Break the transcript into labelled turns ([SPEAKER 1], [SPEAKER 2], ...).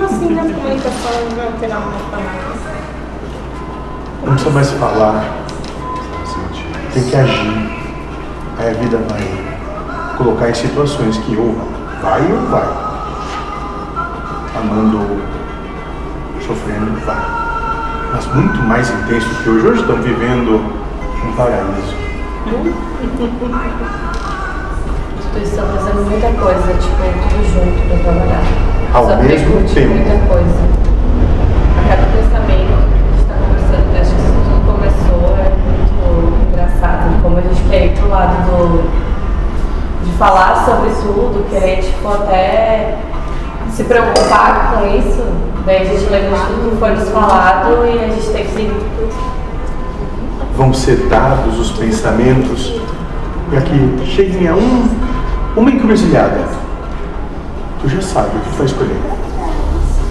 [SPEAKER 1] mesmo assim a comunicação não terá muito mais.
[SPEAKER 2] Não precisa mais falar, tem que agir. Aí a vida vai colocar em situações que ou vai ou vai. Amando ou sofrendo, vai. Mas muito mais intenso que hoje. Hoje estão vivendo um paraíso.
[SPEAKER 3] Instituição fazendo muita coisa, tipo, tudo junto.
[SPEAKER 2] Ao
[SPEAKER 3] Só
[SPEAKER 2] mesmo tempo.
[SPEAKER 3] muita coisa. A cada pensamento que a gente está conversando, acho que isso tudo começou, é muito engraçado, como a gente quer ir pro lado do, de falar sobre tudo, querer, tipo, até se preocupar com isso. Daí a gente lembra de tudo que foi nos falado e a gente tem que
[SPEAKER 2] Vão ser dados os pensamentos para que cheguem a um, uma encruzilhada. Tu já sabe o que tu vai escolher.